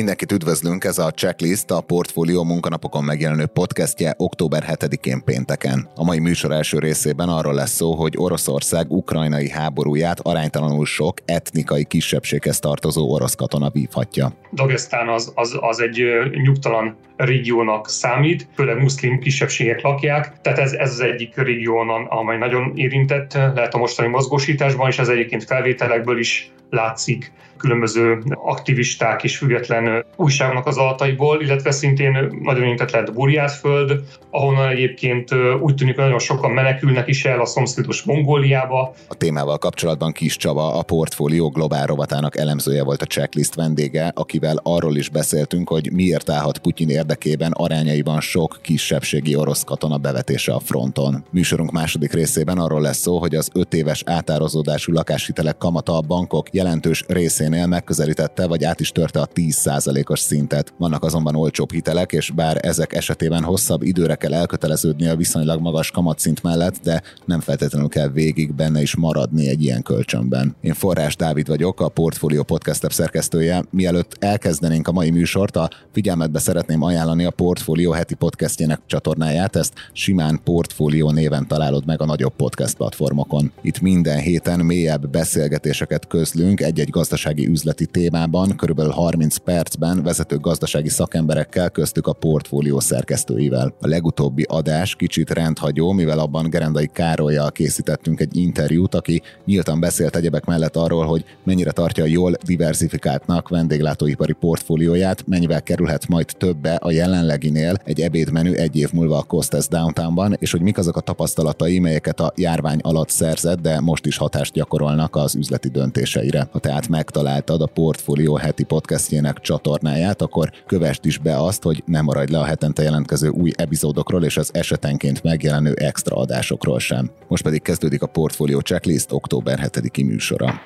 Mindenkit üdvözlünk, ez a Checklist, a Portfólió munkanapokon megjelenő podcastje október 7-én pénteken. A mai műsor első részében arról lesz szó, hogy Oroszország ukrajnai háborúját aránytalanul sok etnikai kisebbséghez tartozó orosz katona vívhatja. Dagestán az, az, az egy nyugtalan régiónak számít, főleg muszlim kisebbségek lakják, tehát ez, ez az egyik régió, amely nagyon érintett, lehet a mostani mozgósításban, és ez egyébként felvételekből is látszik különböző aktivisták és független újságnak az alataiból, illetve szintén nagyon érintett lehet Burjátföld, ahonnan egyébként úgy tűnik, hogy nagyon sokan menekülnek is el a szomszédos Mongóliába. A témával kapcsolatban Kis Csaba, a portfólió globál rovatának elemzője volt a checklist vendége, akivel arról is beszéltünk, hogy miért állhat Putyin érdekében arányaiban sok kisebbségi orosz katona bevetése a fronton. Műsorunk második részében arról lesz szó, hogy az öt éves átározódású lakáshitelek kamata a bankok jelentős részénél megközelítette vagy át is törte a 10%-os szintet. Vannak azonban olcsóbb hitelek, és bár ezek esetében hosszabb időre kell elköteleződni a viszonylag magas kamatszint mellett, de nem feltétlenül kell végig benne is maradni egy ilyen kölcsönben. Én Forrás Dávid vagyok, a Portfolio Podcast szerkesztője. Mielőtt elkezdenénk a mai műsort, a figyelmetbe szeretném ajánlani a Portfolio heti podcastjének csatornáját, ezt simán Portfolio néven találod meg a nagyobb podcast platformokon. Itt minden héten mélyebb beszélgetéseket közlünk egy-egy gazdasági üzleti témában, körülbelül 30 percben vezető gazdasági szakemberekkel, köztük a portfólió szerkesztőivel. A legutóbbi adás kicsit rendhagyó, mivel abban Gerendai Károlyjal készítettünk egy interjút, aki nyíltan beszélt egyebek mellett arról, hogy mennyire tartja jól diversifikáltnak vendéglátóipari portfólióját, mennyivel kerülhet majd többe a jelenleginél egy ebédmenü egy év múlva a Costes Downtownban, és hogy mik azok a tapasztalatai, melyeket a járvány alatt szerzett, de most is hatást gyakorolnak az üzleti döntéseire. Ha tehát megtaláltad a Portfolio heti podcastjének csatornáját, akkor kövest is be azt, hogy ne maradj le a hetente jelentkező új epizódokról és az esetenként megjelenő extra adásokról sem. Most pedig kezdődik a Portfolio Checklist október 7-i műsora.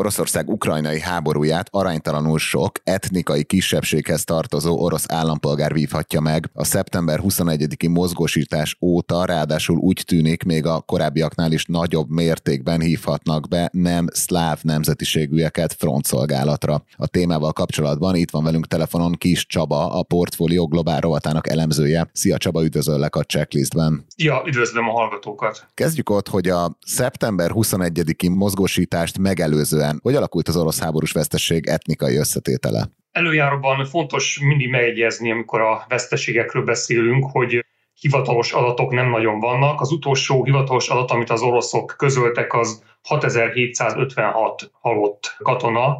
Oroszország ukrajnai háborúját aránytalanul sok etnikai kisebbséghez tartozó orosz állampolgár vívhatja meg. A szeptember 21-i mozgósítás óta ráadásul úgy tűnik, még a korábbiaknál is nagyobb mértékben hívhatnak be nem szláv nemzetiségűeket frontszolgálatra. A témával kapcsolatban itt van velünk telefonon Kis Csaba, a Portfolio Globál rovatának elemzője. Szia Csaba, üdvözöllek a checklistben. Ja, üdvözlöm a hallgatókat. Kezdjük ott, hogy a szeptember 21-i mozgósítást megelőzően során hogy alakult az orosz háborús vesztesség etnikai összetétele? Előjáróban fontos mindig megjegyezni, amikor a veszteségekről beszélünk, hogy hivatalos adatok nem nagyon vannak. Az utolsó hivatalos adat, amit az oroszok közöltek, az 6756 halott katona,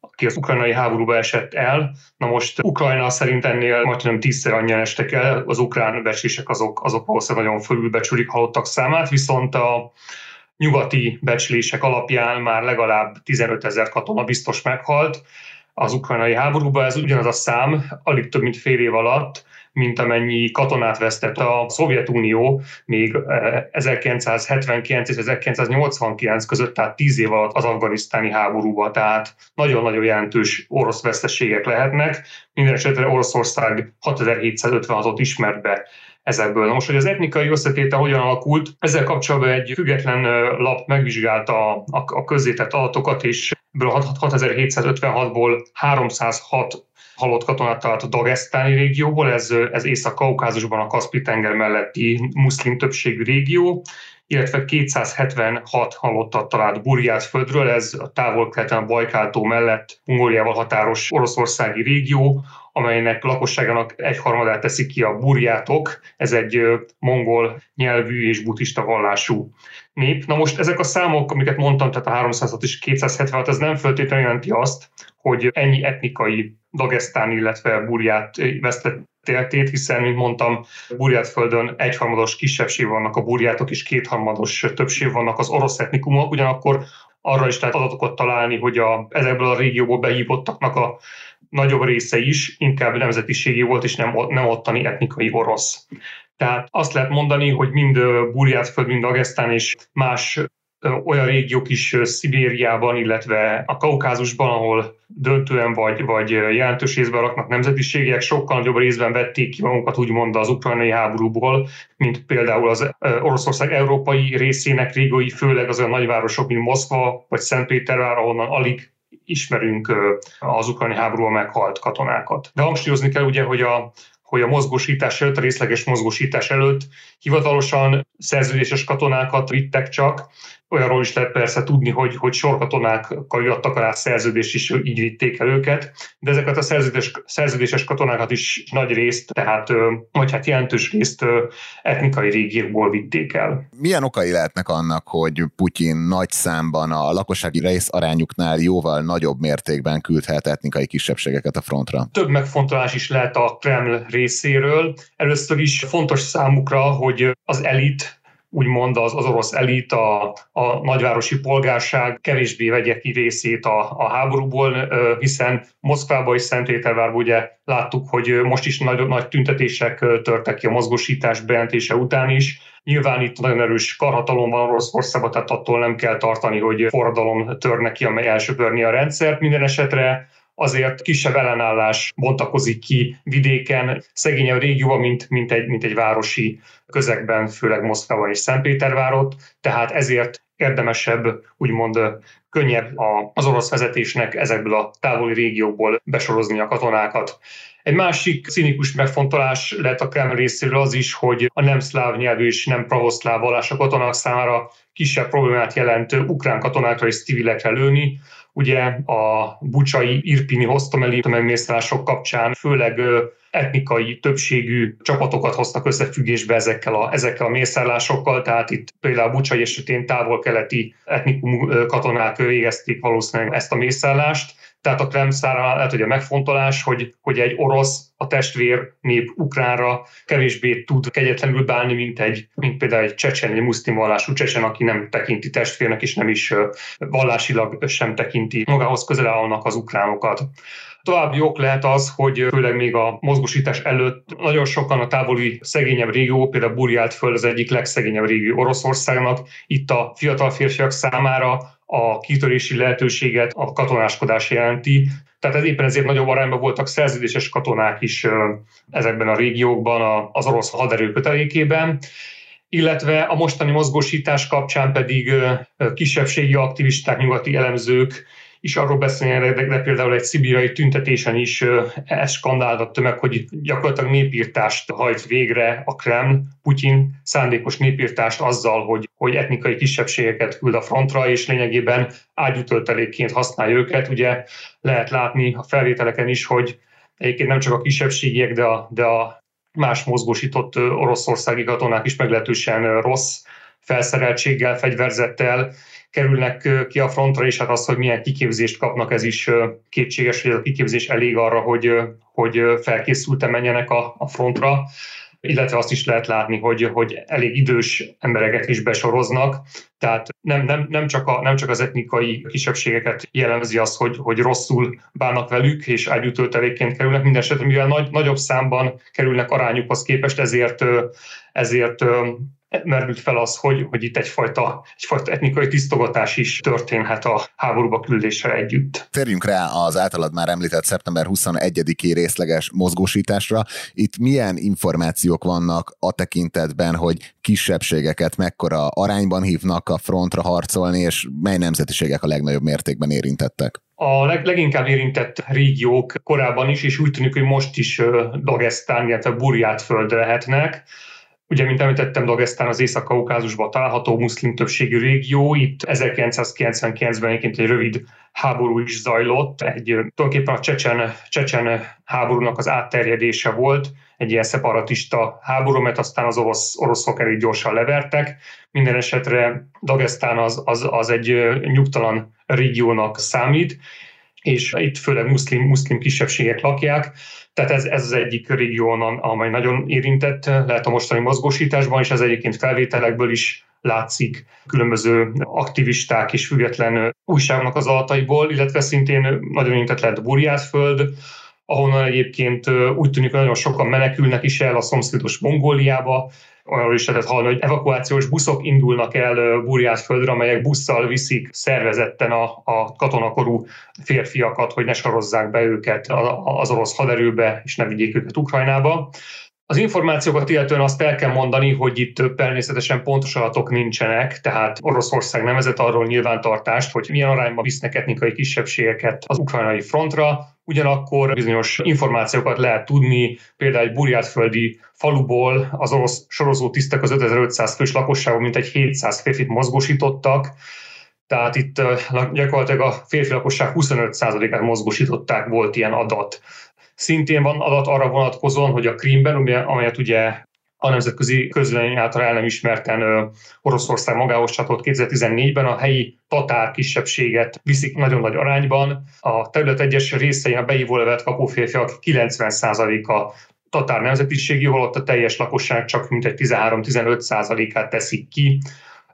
aki az ukrajnai háborúba esett el. Na most Ukrajna szerint ennél majdnem tízszer annyian estek el, az ukrán becslések azok, azok valószínűleg nagyon fölülbecsülik halottak számát, viszont a nyugati becslések alapján már legalább 15 ezer katona biztos meghalt az ukrajnai háborúban. Ez ugyanaz a szám, alig több mint fél év alatt, mint amennyi katonát vesztett a Szovjetunió még 1979 és 1989 között, tehát 10 év alatt az afganisztáni háborúban, tehát nagyon-nagyon jelentős orosz veszteségek lehetnek. Minden esetre Oroszország 6756-ot ismert be ezekből. Na most, hogy az etnikai összetétel hogyan alakult, ezzel kapcsolatban egy független lap megvizsgálta a, a, a közzétett adatokat, és ebből 6756-ból 306 halott katonát talált a Dagestani régióból, ez, ez Észak-Kaukázusban a Kaspi-tenger melletti muszlim többségű régió, illetve 276 halottat talált Burját földről, ez a távol-keleten a Bajkáltó mellett Mongóliával határos oroszországi régió, amelynek lakosságának egyharmadát teszik ki a burjátok, ez egy mongol nyelvű és buddhista vallású nép. Na most ezek a számok, amiket mondtam, tehát a 306 és 276, ez nem feltétlenül jelenti azt, hogy ennyi etnikai Dagestán, illetve burját vesztett éltét, hiszen, mint mondtam, Burjátföldön egyharmados kisebbség vannak a burjátok, és kétharmados többség vannak az orosz etnikumok, ugyanakkor arra is lehet adatokat találni, hogy a, ezekből a régióból behívottaknak a nagyobb része is inkább nemzetiségi volt, és nem, nem ottani etnikai orosz. Tehát azt lehet mondani, hogy mind Burjátföld, mind Dagestán és más olyan régiók is Szibériában, illetve a Kaukázusban, ahol döntően vagy, vagy jelentős részben laknak nemzetiségek, sokkal nagyobb részben vették ki magukat úgymond az ukrajnai háborúból, mint például az Oroszország európai részének régiói, főleg az olyan nagyvárosok, mint Moszkva vagy Szentpétervár, ahonnan alig ismerünk az ukrajnai háborúban meghalt katonákat. De hangsúlyozni kell ugye, hogy a hogy a mozgósítás előtt, a részleges mozgósítás előtt hivatalosan szerződéses katonákat vittek csak, olyanról is lehet persze tudni, hogy, hogy sorkatonákkal jöttek alá szerződés is így vitték el őket, de ezeket a szerződés, szerződéses katonákat is nagy részt, tehát, vagy hát jelentős részt etnikai régiókból vitték el. Milyen okai lehetnek annak, hogy Putyin nagy számban a lakossági rész arányuknál jóval nagyobb mértékben küldhet etnikai kisebbségeket a frontra? Több megfontolás is lehet a Kreml részéről. Először is fontos számukra, hogy az elit úgymond az, az orosz elit, a, a nagyvárosi polgárság kevésbé vegye ki részét a, a háborúból, hiszen Moszkvában és Szentpétervárban ugye láttuk, hogy most is nagy, nagy tüntetések törtek ki a mozgósítás bejelentése után is. Nyilván itt nagyon erős karhatalom van Oroszországban, tehát attól nem kell tartani, hogy forradalom törne ki, amely elsöpörni a rendszert. Minden esetre azért kisebb ellenállás bontakozik ki vidéken, szegényebb régióban, mint, mint, egy, mint egy városi közegben, főleg Moszkvában és Szentpétervárot, tehát ezért érdemesebb, úgymond könnyebb az orosz vezetésnek ezekből a távoli régiókból besorozni a katonákat. Egy másik cinikus megfontolás lehet a Kreml részéről az is, hogy a nem szláv nyelvű és nem pravoszláv vallás a katonák számára kisebb problémát jelent ukrán katonákra és civilekre lőni, Ugye a bucsai irpini hoztomeli tömegmészárlások kapcsán főleg etnikai többségű csapatokat hoztak összefüggésbe ezekkel a, ezekkel a mészárlásokkal, tehát itt például Bucsai esetén távol-keleti etnikum katonák végezték valószínűleg ezt a mészárlást, tehát a Kreml számára lehet, hogy a megfontolás, hogy, hogy egy orosz a testvér nép ukránra kevésbé tud kegyetlenül bánni, mint, egy, mint például egy csecsen, egy muszlim vallású csecsen, aki nem tekinti testvérnek, és nem is vallásilag sem tekinti magához közel állnak az ukránokat. További ok lehet az, hogy főleg még a mozgósítás előtt nagyon sokan a távoli szegényebb régió, például Burját föld az egyik legszegényebb régió Oroszországnak, itt a fiatal férfiak számára a kitörési lehetőséget a katonáskodás jelenti, tehát ez éppen ezért nagyobb arányban voltak szerződéses katonák is ezekben a régiókban az orosz haderő kötelékében, illetve a mostani mozgósítás kapcsán pedig kisebbségi aktivisták, nyugati elemzők is arról beszélnek, de, de például egy szibírai tüntetésen is ez skandáltatta meg, hogy gyakorlatilag népírtást hajt végre a Kreml, Putyin szándékos népírtást azzal, hogy, hogy etnikai kisebbségeket küld a frontra, és lényegében ágyútöltelékként használja őket. Ugye lehet látni a felvételeken is, hogy egyébként nem csak a kisebbségiek, de a, de a más mozgósított oroszországi katonák is meglehetősen rossz felszereltséggel, fegyverzettel kerülnek ki a frontra, és hát az, hogy milyen kiképzést kapnak, ez is kétséges, hogy a kiképzés elég arra, hogy, hogy felkészülten menjenek a, a frontra. Illetve azt is lehet látni, hogy, hogy elég idős embereket is besoroznak, tehát nem, nem, nem, csak, a, nem csak az etnikai kisebbségeket jellemzi az, hogy, hogy rosszul bánnak velük, és ágyútöltelékként kerülnek, minden esetre, mivel nagy, nagyobb számban kerülnek arányukhoz képest, ezért, ezért merült fel az, hogy, hogy itt egyfajta, egyfajta etnikai tisztogatás is történhet a háborúba küldéssel együtt. Térjünk rá az általad már említett szeptember 21-i részleges mozgósításra. Itt milyen információk vannak a tekintetben, hogy kisebbségeket mekkora arányban hívnak a frontra harcolni, és mely nemzetiségek a legnagyobb mértékben érintettek? a leg, leginkább érintett régiók korábban is, és úgy tűnik, hogy most is Dagestán, illetve Burját föld lehetnek. Ugye, mint említettem, Dagestán az Észak-Kaukázusban található muszlim többségű régió. Itt 1999-ben egyébként egy rövid háború is zajlott. Egy, tulajdonképpen a csecsen, csecsen háborúnak az átterjedése volt, egy ilyen szeparatista háború, mert aztán az orosz, oroszok elég gyorsan levertek. Minden esetre Dagestán az, az, az egy nyugtalan régiónak számít, és itt főleg muszlim, muszlim kisebbségek lakják. Tehát ez, ez az egyik régió, amely nagyon érintett, lehet a mostani mozgósításban, és ez egyébként felvételekből is látszik különböző aktivisták és független újságnak az alataiból, illetve szintén nagyon érintett lehet Burjátföld, ahonnan egyébként úgy tűnik, hogy nagyon sokan menekülnek is el a szomszédos Mongóliába, arról is lehetett hallani, hogy evakuációs buszok indulnak el Burjátföldre, amelyek busszal viszik szervezetten a, a katonakorú férfiakat, hogy ne sorozzák be őket az orosz haderőbe, és ne vigyék őket Ukrajnába. Az információkat illetően azt el kell mondani, hogy itt természetesen pontos adatok nincsenek, tehát Oroszország nem vezet arról nyilvántartást, hogy milyen arányban visznek etnikai kisebbségeket az ukrajnai frontra, ugyanakkor bizonyos információkat lehet tudni, például egy burjátföldi faluból az orosz sorozó tisztek az 5500 fős lakosságban mintegy 700 férfit mozgósítottak, tehát itt gyakorlatilag a férfi lakosság 25%-át mozgósították, volt ilyen adat. Szintén van adat arra vonatkozóan, hogy a Krímben, amelyet ugye a nemzetközi közvélemény által el nem ismerten Oroszország magához csatolt 2014-ben a helyi tatár kisebbséget viszik nagyon nagy arányban. A terület egyes részein a beívólevet kapó férfiak 90%-a tatár nemzetiségi, holott a teljes lakosság csak mintegy 13-15%-át teszik ki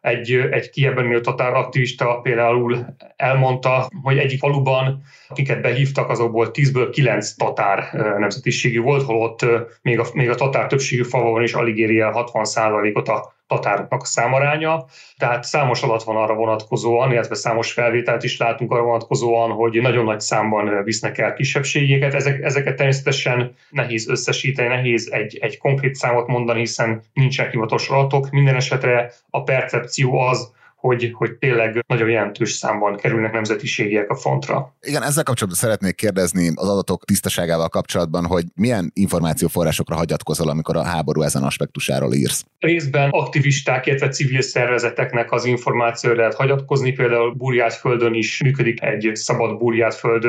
egy, egy kiebben élő tatár aktivista például elmondta, hogy egyik faluban, akiket behívtak, azokból 10-ből 9 tatár nemzetiségű volt, holott még a, még a tatár többségű falvon is alig éri el 60%-ot a tatároknak a számaránya. Tehát számos adat van arra vonatkozóan, illetve számos felvételt is látunk arra vonatkozóan, hogy nagyon nagy számban visznek el kisebbségeket. Ezek, ezeket természetesen nehéz összesíteni, nehéz egy, egy konkrét számot mondani, hiszen nincsenek hivatalos adatok. Minden esetre a percepció az, hogy, hogy tényleg nagyon jelentős számban kerülnek nemzetiségiek a frontra. Igen, ezzel kapcsolatban szeretnék kérdezni az adatok tisztaságával kapcsolatban, hogy milyen információforrásokra hagyatkozol, amikor a háború ezen aspektusáról írsz? Részben aktivisták, illetve civil szervezeteknek az információra lehet hagyatkozni, például Burjátföldön is működik egy Szabad Burjátföld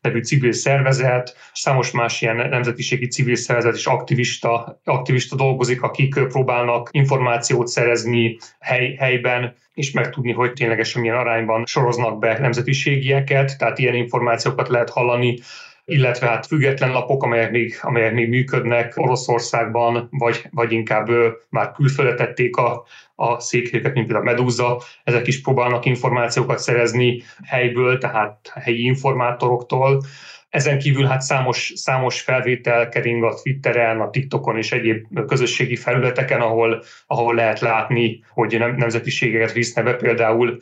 nevű civil szervezet, számos más ilyen nemzetiségi civil szervezet és aktivista, aktivista dolgozik, akik próbálnak információt szerezni hely, helyben, és megtudni, hogy ténylegesen milyen arányban soroznak be nemzetiségieket, tehát ilyen információkat lehet hallani, illetve hát független lapok, amelyek még, amelyek még működnek Oroszországban, vagy, vagy inkább már külföldre tették a, a székhelyeket, mint például a Medúza, ezek is próbálnak információkat szerezni helyből, tehát helyi informátoroktól. Ezen kívül hát számos, számos felvétel kering a Twitteren, a TikTokon és egyéb közösségi felületeken, ahol, ahol lehet látni, hogy nem, nemzetiségeket visznek be, például.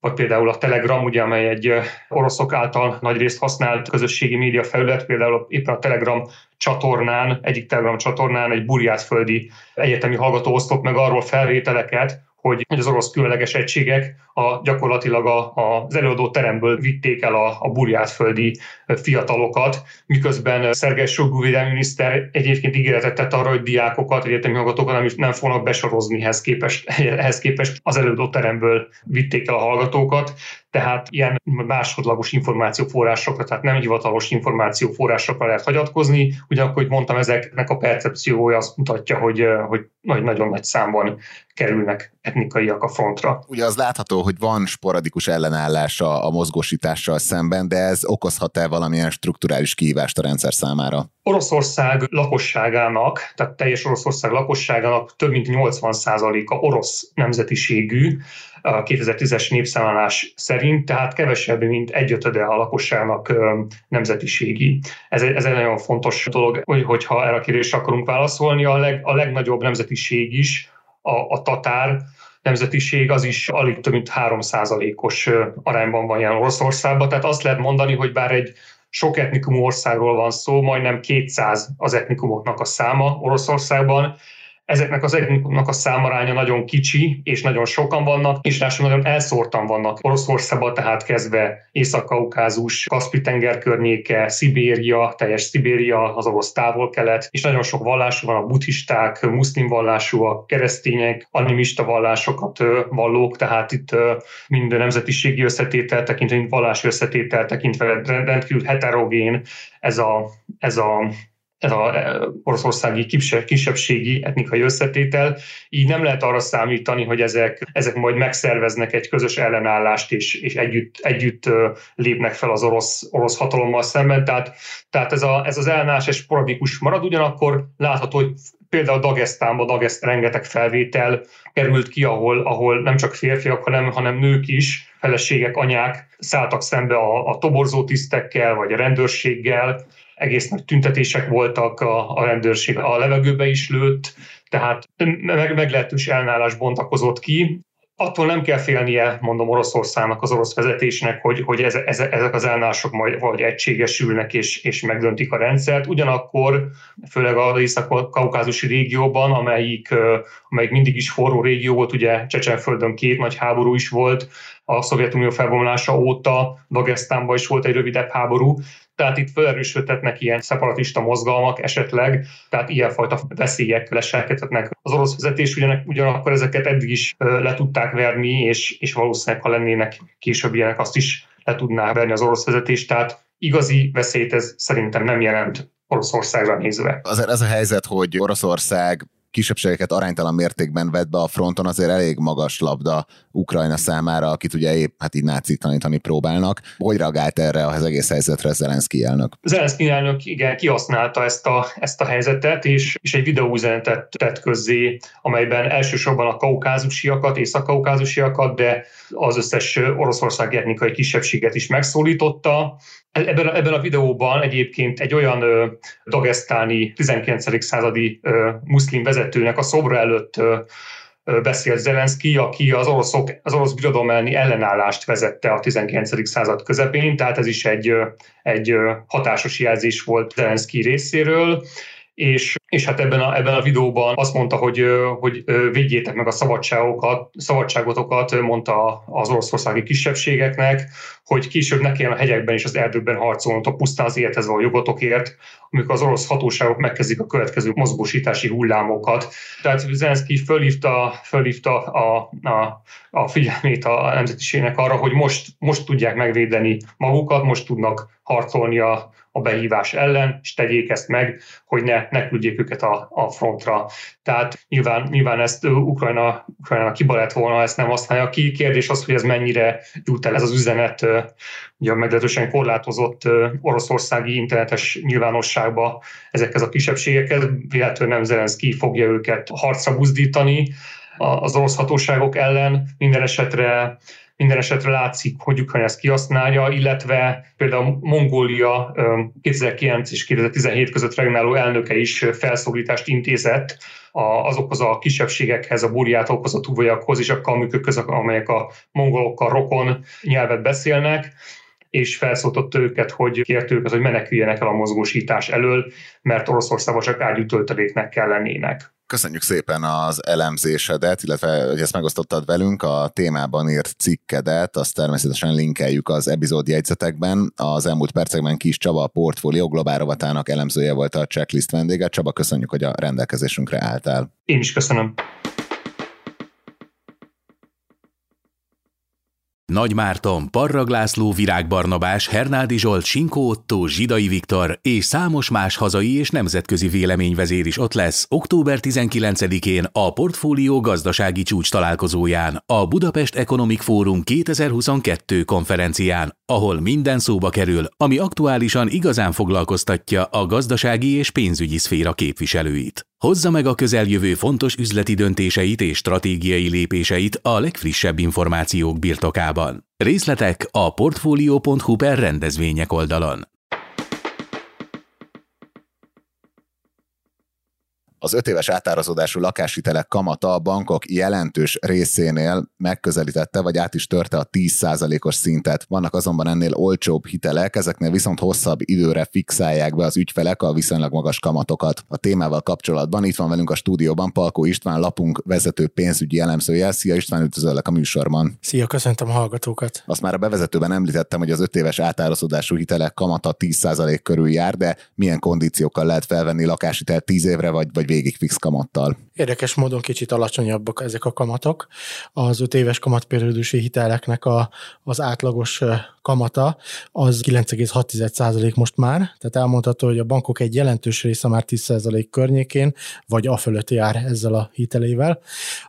Vagy például a Telegram, ugye, amely egy oroszok által nagyrészt használt közösségi média felület, például éppen a Telegram csatornán, egyik Telegram csatornán egy burjátföldi egyetemi hallgató osztott meg arról felvételeket, hogy az orosz különleges egységek a, gyakorlatilag a, a, az előadó teremből vitték el a, a burjátföldi fiatalokat, miközben Szergej Sogú miniszter egyébként ígéretet tett arra, hogy diákokat, egyetemi hallgatókat nem, nem fognak besorozni ehhez képest, ehhez képest. Az előadó teremből vitték el a hallgatókat. Tehát ilyen másodlagos információforrásokra, tehát nem hivatalos információforrásokra lehet hagyatkozni, ugyanakkor, hogy mondtam, ezeknek a percepciója azt mutatja, hogy, hogy nagyon nagy számban kerülnek etnikaiak a frontra. Ugye az látható, hogy van sporadikus ellenállás a, a mozgósítással szemben, de ez okozhat-e valamilyen strukturális kihívást a rendszer számára? Oroszország lakosságának, tehát teljes Oroszország lakosságának több mint 80%-a orosz nemzetiségű, a 2010-es népszámlálás szerint, tehát kevesebb, mint egyötöde a lakosságnak nemzetiségi. Ez, ez egy nagyon fontos dolog, hogy, hogyha erre a kérdésre akarunk válaszolni. A, leg, a legnagyobb nemzetiség is, a, a tatár, nemzetiség az is alig több mint 3%-os arányban van jelen Oroszországban. Tehát azt lehet mondani, hogy bár egy sok etnikumú országról van szó, majdnem 200 az etnikumoknak a száma Oroszországban, ezeknek az etnikumnak a számaránya nagyon kicsi, és nagyon sokan vannak, és ráadásul nagyon elszórtan vannak. Oroszországban, tehát kezdve Észak-Kaukázus, Kaspi-tenger környéke, Szibéria, teljes Szibéria, az orosz távol-kelet, és nagyon sok vallású van, a buddhisták, muszlim vallásúak, keresztények, animista vallásokat vallók, tehát itt mind nemzetiségi összetétel tekintve, mind vallási összetétel tekintve rendkívül heterogén ez a, ez a ez a e, oroszországi kisebbségi etnikai összetétel, így nem lehet arra számítani, hogy ezek, ezek majd megszerveznek egy közös ellenállást, és, és együtt, együtt lépnek fel az orosz, orosz hatalommal szemben. Tehát, tehát ez, a, ez az ellenállás sporadikus marad, ugyanakkor látható, hogy például Dagestánba, Dageszt rengeteg felvétel került ki, ahol, ahol nem csak férfiak, hanem, hanem nők is, feleségek, anyák szálltak szembe a, a toborzó tisztekkel, vagy a rendőrséggel, egész nagy tüntetések voltak, a, a rendőrség a levegőbe is lőtt, tehát meg, meglehetős ellenállás bontakozott ki attól nem kell félnie, mondom Oroszországnak, az orosz vezetésnek, hogy, hogy ez, ez, ezek az elnások majd vagy egységesülnek és, és megdöntik a rendszert. Ugyanakkor, főleg az észak-kaukázusi régióban, amelyik, amelyik mindig is forró régió volt, ugye Csecsenföldön két nagy háború is volt, a Szovjetunió felbomlása óta Dagestánban is volt egy rövidebb háború, tehát itt felerősödhetnek ilyen szeparatista mozgalmak esetleg, tehát ilyenfajta veszélyek leselkedhetnek. Az orosz vezetés ugyanak, ugyanakkor ezeket eddig is le tudták verni, és, és valószínűleg, ha lennének később ilyenek, azt is le tudná verni az orosz vezetés. Tehát igazi veszélyt ez szerintem nem jelent Oroszországra nézve. Azért ez a helyzet, hogy Oroszország kisebbségeket aránytalan mértékben vett be a fronton, azért elég magas labda Ukrajna számára, akit ugye épp hát így nácitlanítani próbálnak. Hogy reagált erre az egész helyzetre Zelenszky elnök? Zelenszky elnök igen, kihasználta ezt a, ezt a helyzetet, és, és egy videóüzenetet tett közzé, amelyben elsősorban a kaukázusiakat, észak-kaukázusiakat, de az összes oroszország etnikai kisebbséget is megszólította. Ebben a, ebben a videóban egyébként egy olyan ö, dagesztáni 19. századi ö, muszlim vezetőnek a szobra előtt ö, beszélt Zelenszky, aki az, oroszok, az orosz birodalom elleni ellenállást vezette a 19. század közepén, tehát ez is egy, egy hatásos jelzés volt Zelenszky részéről és, és hát ebben a, ebben a videóban azt mondta, hogy, hogy védjétek meg a szabadságokat, szabadságotokat, mondta az oroszországi kisebbségeknek, hogy később ne kelljen a hegyekben és az erdőkben harcolnotok pusztán az élethez való jogotokért, amikor az orosz hatóságok megkezdik a következő mozgósítási hullámokat. Tehát Zelenszky fölhívta, fölhívta a, a, a figyelmét a nemzetiségnek arra, hogy most, most tudják megvédeni magukat, most tudnak harcolni a, a behívás ellen, és tegyék ezt meg, hogy ne, ne küldjék őket a, a frontra. Tehát nyilván, nyilván ezt Ukrajna, Ukrajna kiba lett volna, ezt nem használja ki. Kérdés az, hogy ez mennyire jut el ez az üzenet ugye a meglehetősen korlátozott oroszországi internetes nyilvánosságba ezekhez a kisebbségekhez. Véletlenül nem Zelenszky fogja őket harcra buzdítani az orosz hatóságok ellen. Minden esetre minden esetre látszik, hogy Ukrajna ezt kihasználja, illetve például Mongólia 2009 és 2017 között regnáló elnöke is felszólítást intézett azokhoz a kisebbségekhez, a burjátokhoz, a tuvajakhoz és a kalmükökhöz, amelyek a mongolokkal rokon nyelvet beszélnek, és felszólított őket, hogy kért őket, hogy meneküljenek el a mozgósítás elől, mert Oroszországban csak ágyútölteléknek kell lennének. Köszönjük szépen az elemzésedet, illetve hogy ezt megosztottad velünk, a témában írt cikkedet, azt természetesen linkeljük az epizód jegyzetekben. Az elmúlt percekben Kis Csaba a globál rovatának elemzője volt a checklist vendége. Csaba, köszönjük, hogy a rendelkezésünkre álltál. Én is köszönöm. Nagy Márton, Parrag László, Virág Barnabás, Hernádi Zsolt, Sinkó Otto, Zsidai Viktor és számos más hazai és nemzetközi véleményvezér is ott lesz október 19-én a Portfólió gazdasági csúcs találkozóján, a Budapest Economic Forum 2022 konferencián, ahol minden szóba kerül, ami aktuálisan igazán foglalkoztatja a gazdasági és pénzügyi szféra képviselőit. Hozza meg a közeljövő fontos üzleti döntéseit és stratégiai lépéseit a legfrissebb információk birtokában. Részletek a portfolio.hu per rendezvények oldalon. Az öt éves átárazódású lakáshitelek kamata a bankok jelentős részénél megközelítette, vagy át is törte a 10%-os szintet. Vannak azonban ennél olcsóbb hitelek, ezeknél viszont hosszabb időre fixálják be az ügyfelek a viszonylag magas kamatokat. A témával kapcsolatban itt van velünk a stúdióban Palkó István, lapunk vezető pénzügyi elemzője. Szia István, üdvözöllek a műsorban. Szia, köszöntöm a hallgatókat. Azt már a bevezetőben említettem, hogy az öt éves átárazódású hitelek kamata 10% körül jár, de milyen kondíciókkal lehet felvenni lakáshitel 10 évre, vagy, vagy végig fix kamattal. Érdekes módon kicsit alacsonyabbak ezek a kamatok. Az öt éves kamatperiódusi hiteleknek a, az átlagos kamata az 9,6% most már, tehát elmondható, hogy a bankok egy jelentős része már 10% környékén, vagy a fölött jár ezzel a hitelével.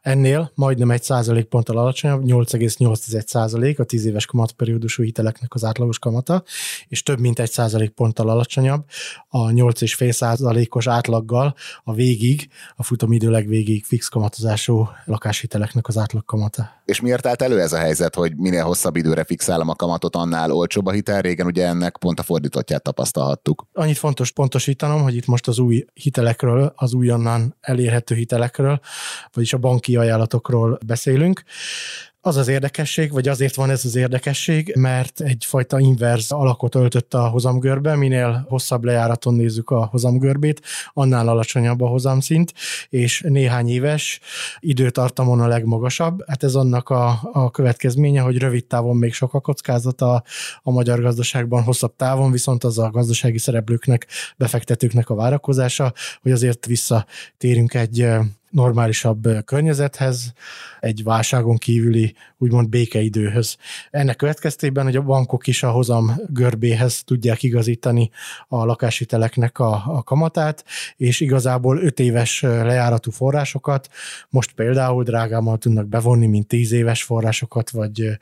Ennél majdnem egy százalékponttal alacsonyabb, 8,8% a 10 éves kamatperiódusú hiteleknek az átlagos kamata, és több mint egy százalékponttal alacsonyabb a 8,5 százalékos átlaggal a végig, a futamidő legvégig fix kamatozású lakáshiteleknek az átlag kamata. És miért állt elő ez a helyzet, hogy minél hosszabb időre fixálom a kamatot, annál olcsóbb a hitel? Régen ugye ennek pont a fordítottját tapasztalhattuk. Annyit fontos pontosítanom, hogy itt most az új hitelekről, az újonnan elérhető hitelekről, vagyis a banki ajánlatokról beszélünk. Az az érdekesség, vagy azért van ez az érdekesség, mert egyfajta inverz alakot öltött a hozamgörbe, minél hosszabb lejáraton nézzük a hozamgörbét, annál alacsonyabb a hozamszint, és néhány éves időtartamon a legmagasabb. Hát ez annak a, a következménye, hogy rövid távon még sok a kockázat a, a magyar gazdaságban, hosszabb távon viszont az a gazdasági szereplőknek, befektetőknek a várakozása, hogy azért visszatérünk egy normálisabb környezethez, egy válságon kívüli úgymond békeidőhöz. Ennek következtében, hogy a bankok is a hozam görbéhez tudják igazítani a lakáshiteleknek a, a kamatát, és igazából 5 éves lejáratú forrásokat most például drágámmal tudnak bevonni, mint 10 éves forrásokat, vagy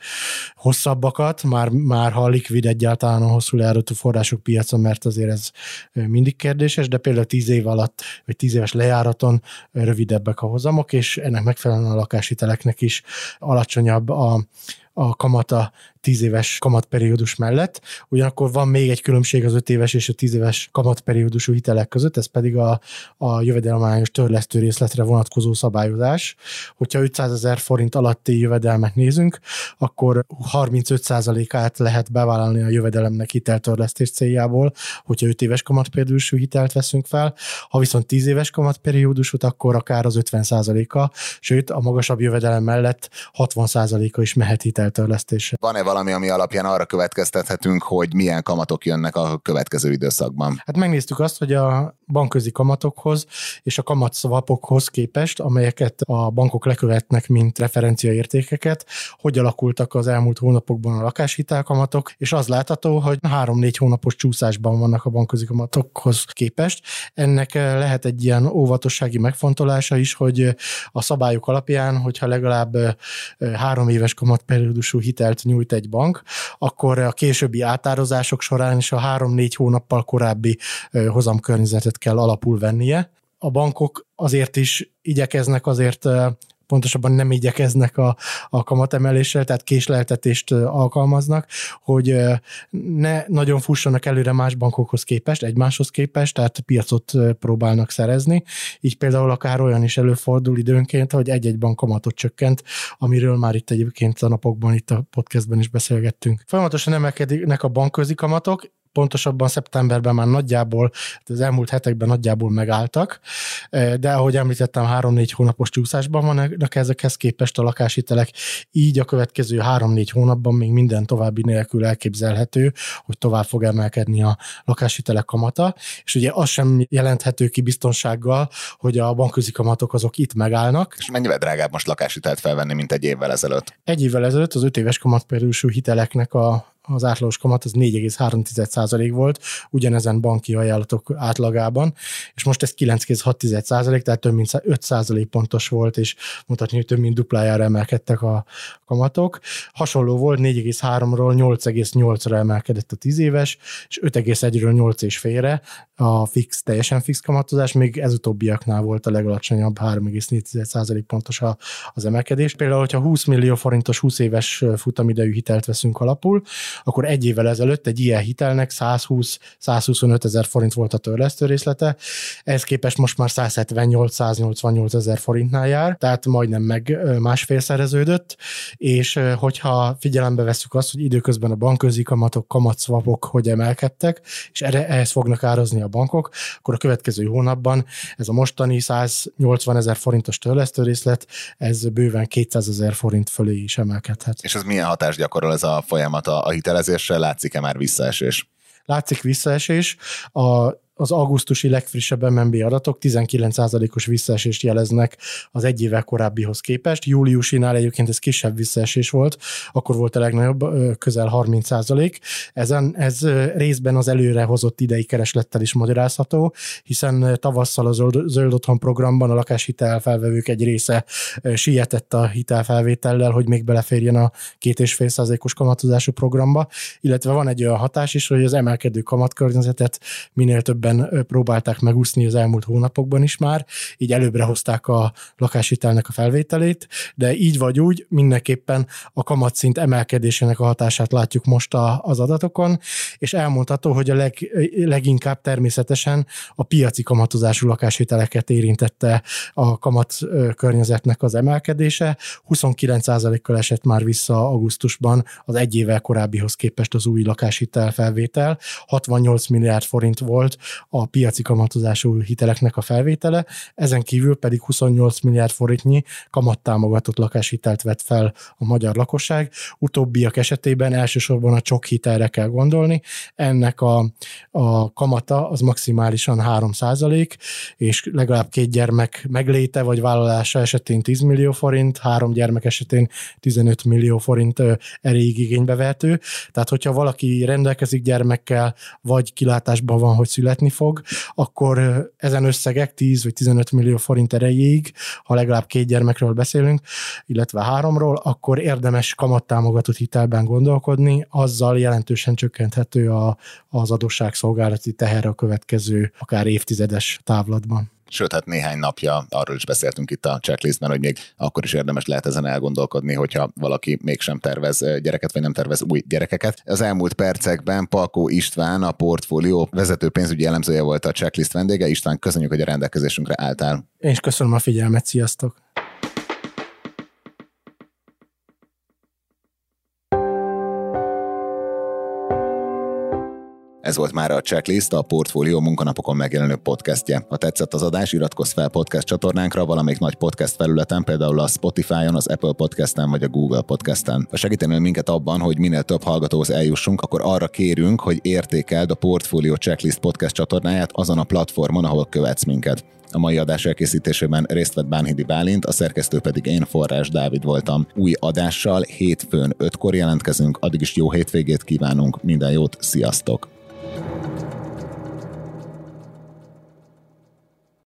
hosszabbakat, már, már ha likvid egyáltalán a hosszú lejáratú források piacon, mert azért ez mindig kérdéses, de például 10 év alatt, vagy 10 éves lejáraton rövidebb rövidebbek a hozamok, és ennek megfelelően a lakáshiteleknek is alacsonyabb a, a kamata 10 éves kamatperiódus mellett. Ugyanakkor van még egy különbség az 5 éves és a 10 éves kamatperiódusú hitelek között, ez pedig a, a jövedelmányos törlesztő részletre vonatkozó szabályozás. Hogyha 500 ezer forint alatti jövedelmet nézünk, akkor 35%-át lehet bevállalni a jövedelemnek hiteltörlesztés céljából, hogyha 5 éves kamatperiódusú hitelt veszünk fel. Ha viszont 10 éves kamatperiódusút, akkor akár az 50%-a, sőt a magasabb jövedelem mellett 60%-a is mehet hiteltörlesztésre. Van-e valami, ami alapján arra következtethetünk, hogy milyen kamatok jönnek a következő időszakban? Hát megnéztük azt, hogy a bankközi kamatokhoz és a kamatszavapokhoz képest, amelyeket a bankok lekövetnek, mint referenciaértékeket, hogy alakultak az elmúlt hónapokban a lakáshitelkamatok, és az látható, hogy 3-4 hónapos csúszásban vannak a bankközi kamatokhoz képest. Ennek lehet egy ilyen óvatossági megfontolása is, hogy a szabályok alapján, hogyha legalább három éves kamatperiódusú hitelt nyújt egy bank, akkor a későbbi átározások során is a három-négy hónappal korábbi hozamkörnyezetet kell alapul vennie. A bankok azért is igyekeznek azért pontosabban nem igyekeznek a, a kamatemeléssel, tehát késleltetést alkalmaznak, hogy ne nagyon fussanak előre más bankokhoz képest, egymáshoz képest, tehát piacot próbálnak szerezni. Így például akár olyan is előfordul időnként, hogy egy-egy bank kamatot csökkent, amiről már itt egyébként a napokban, itt a podcastben is beszélgettünk. Folyamatosan emelkednek a bankközi kamatok, pontosabban szeptemberben már nagyjából, az elmúlt hetekben nagyjából megálltak, de ahogy említettem, három-négy hónapos csúszásban vannak ezekhez képest a lakáshitelek, így a következő három-négy hónapban még minden további nélkül elképzelhető, hogy tovább fog emelkedni a lakáshitelek kamata, és ugye az sem jelenthető ki biztonsággal, hogy a bankközi kamatok azok itt megállnak. És mennyivel drágább most lakáshitelt felvenni, mint egy évvel ezelőtt? Egy évvel ezelőtt az öt éves kamatperiódusú hiteleknek a az átlagos kamat az 4,3% volt, ugyanezen banki ajánlatok átlagában, és most ez 9,6%, tehát több mint 5% pontos volt, és mutatni, hogy több mint duplájára emelkedtek a kamatok. Hasonló volt, 4,3-ról 8,8-ra emelkedett a 10 éves, és 5,1-ről 8,5-re a fix, teljesen fix kamatozás, még ez utóbbiaknál volt a legalacsonyabb, 3,4% pontos az emelkedés. Például, hogyha 20 millió forintos 20 éves futamidejű hitelt veszünk alapul, akkor egy évvel ezelőtt egy ilyen hitelnek 120-125 ezer forint volt a törlesztő részlete, ehhez képest most már 178-188 ezer forintnál jár, tehát majdnem meg másfélszereződött, és hogyha figyelembe veszük azt, hogy időközben a bankközi kamatok, kamatszvapok hogy emelkedtek, és erre, ehhez fognak árazni a bankok, akkor a következő hónapban ez a mostani 180 ezer forintos törlesztő részlet, ez bőven 200 ezer forint fölé is emelkedhet. És ez milyen hatást gyakorol ez a folyamat a, a hitelezésre? Látszik-e már visszaesés? Látszik visszaesés. A az augusztusi legfrissebb MNB adatok 19%-os visszaesést jeleznek az egy évvel korábbihoz képest. Júliusinál egyébként ez kisebb visszaesés volt, akkor volt a legnagyobb, közel 30%. Ezen, ez részben az előre hozott idei kereslettel is magyarázható, hiszen tavasszal a Zöld Otthon programban a lakáshitel felvevők egy része sietett a hitelfelvétellel, hogy még beleférjen a két és fél százalékos kamatozású programba, illetve van egy olyan hatás is, hogy az emelkedő kamatkörnyezetet minél többen próbálták megúszni az elmúlt hónapokban is már, így előbbre hozták a lakáshitelnek a felvételét, de így vagy úgy mindenképpen a kamatszint emelkedésének a hatását látjuk most a, az adatokon, és elmondható, hogy a leg, leginkább természetesen a piaci kamatozású lakáshiteleket érintette a kamat környezetnek az emelkedése. 29%-kal esett már vissza augusztusban az egy évvel korábbihoz képest az új lakáshitel felvétel. 68 milliárd forint volt a piaci kamatozású hiteleknek a felvétele, ezen kívül pedig 28 milliárd forintnyi kamattámogatott lakáshitelt vett fel a magyar lakosság. Utóbbiak esetében elsősorban a csok hitelre kell gondolni. Ennek a, a kamata az maximálisan 3% és legalább két gyermek megléte vagy vállalása esetén 10 millió forint, három gyermek esetén 15 millió forint erejéig igénybe vehető. Tehát, hogyha valaki rendelkezik gyermekkel, vagy kilátásban van, hogy születni fog, akkor ezen összegek 10 vagy 15 millió forint erejéig, ha legalább két gyermekről beszélünk, illetve háromról, akkor érdemes kamattámogatott hitelben gondolkodni, azzal jelentősen csökkenthető a, az adósságszolgálati teher a következő akár évtizedes távlatban sőt, hát néhány napja arról is beszéltünk itt a checklistben, hogy még akkor is érdemes lehet ezen elgondolkodni, hogyha valaki mégsem tervez gyereket, vagy nem tervez új gyerekeket. Az elmúlt percekben Palkó István, a portfólió vezető pénzügyi elemzője volt a checklist vendége. István, köszönjük, hogy a rendelkezésünkre álltál. Én is köszönöm a figyelmet, sziasztok! Ez volt már a Checklist, a Portfólió munkanapokon megjelenő podcastje. Ha tetszett az adás, iratkozz fel podcast csatornánkra valamelyik nagy podcast felületen, például a Spotify-on, az Apple Podcast-en vagy a Google Podcast-en. Ha segítenél minket abban, hogy minél több hallgatóhoz eljussunk, akkor arra kérünk, hogy értékeld a Portfólió Checklist podcast csatornáját azon a platformon, ahol követsz minket. A mai adás elkészítésében részt vett Bánhidi Bálint, a szerkesztő pedig én, Forrás Dávid voltam. Új adással hétfőn ötkor jelentkezünk, addig is jó hétvégét kívánunk, minden jót, sziasztok!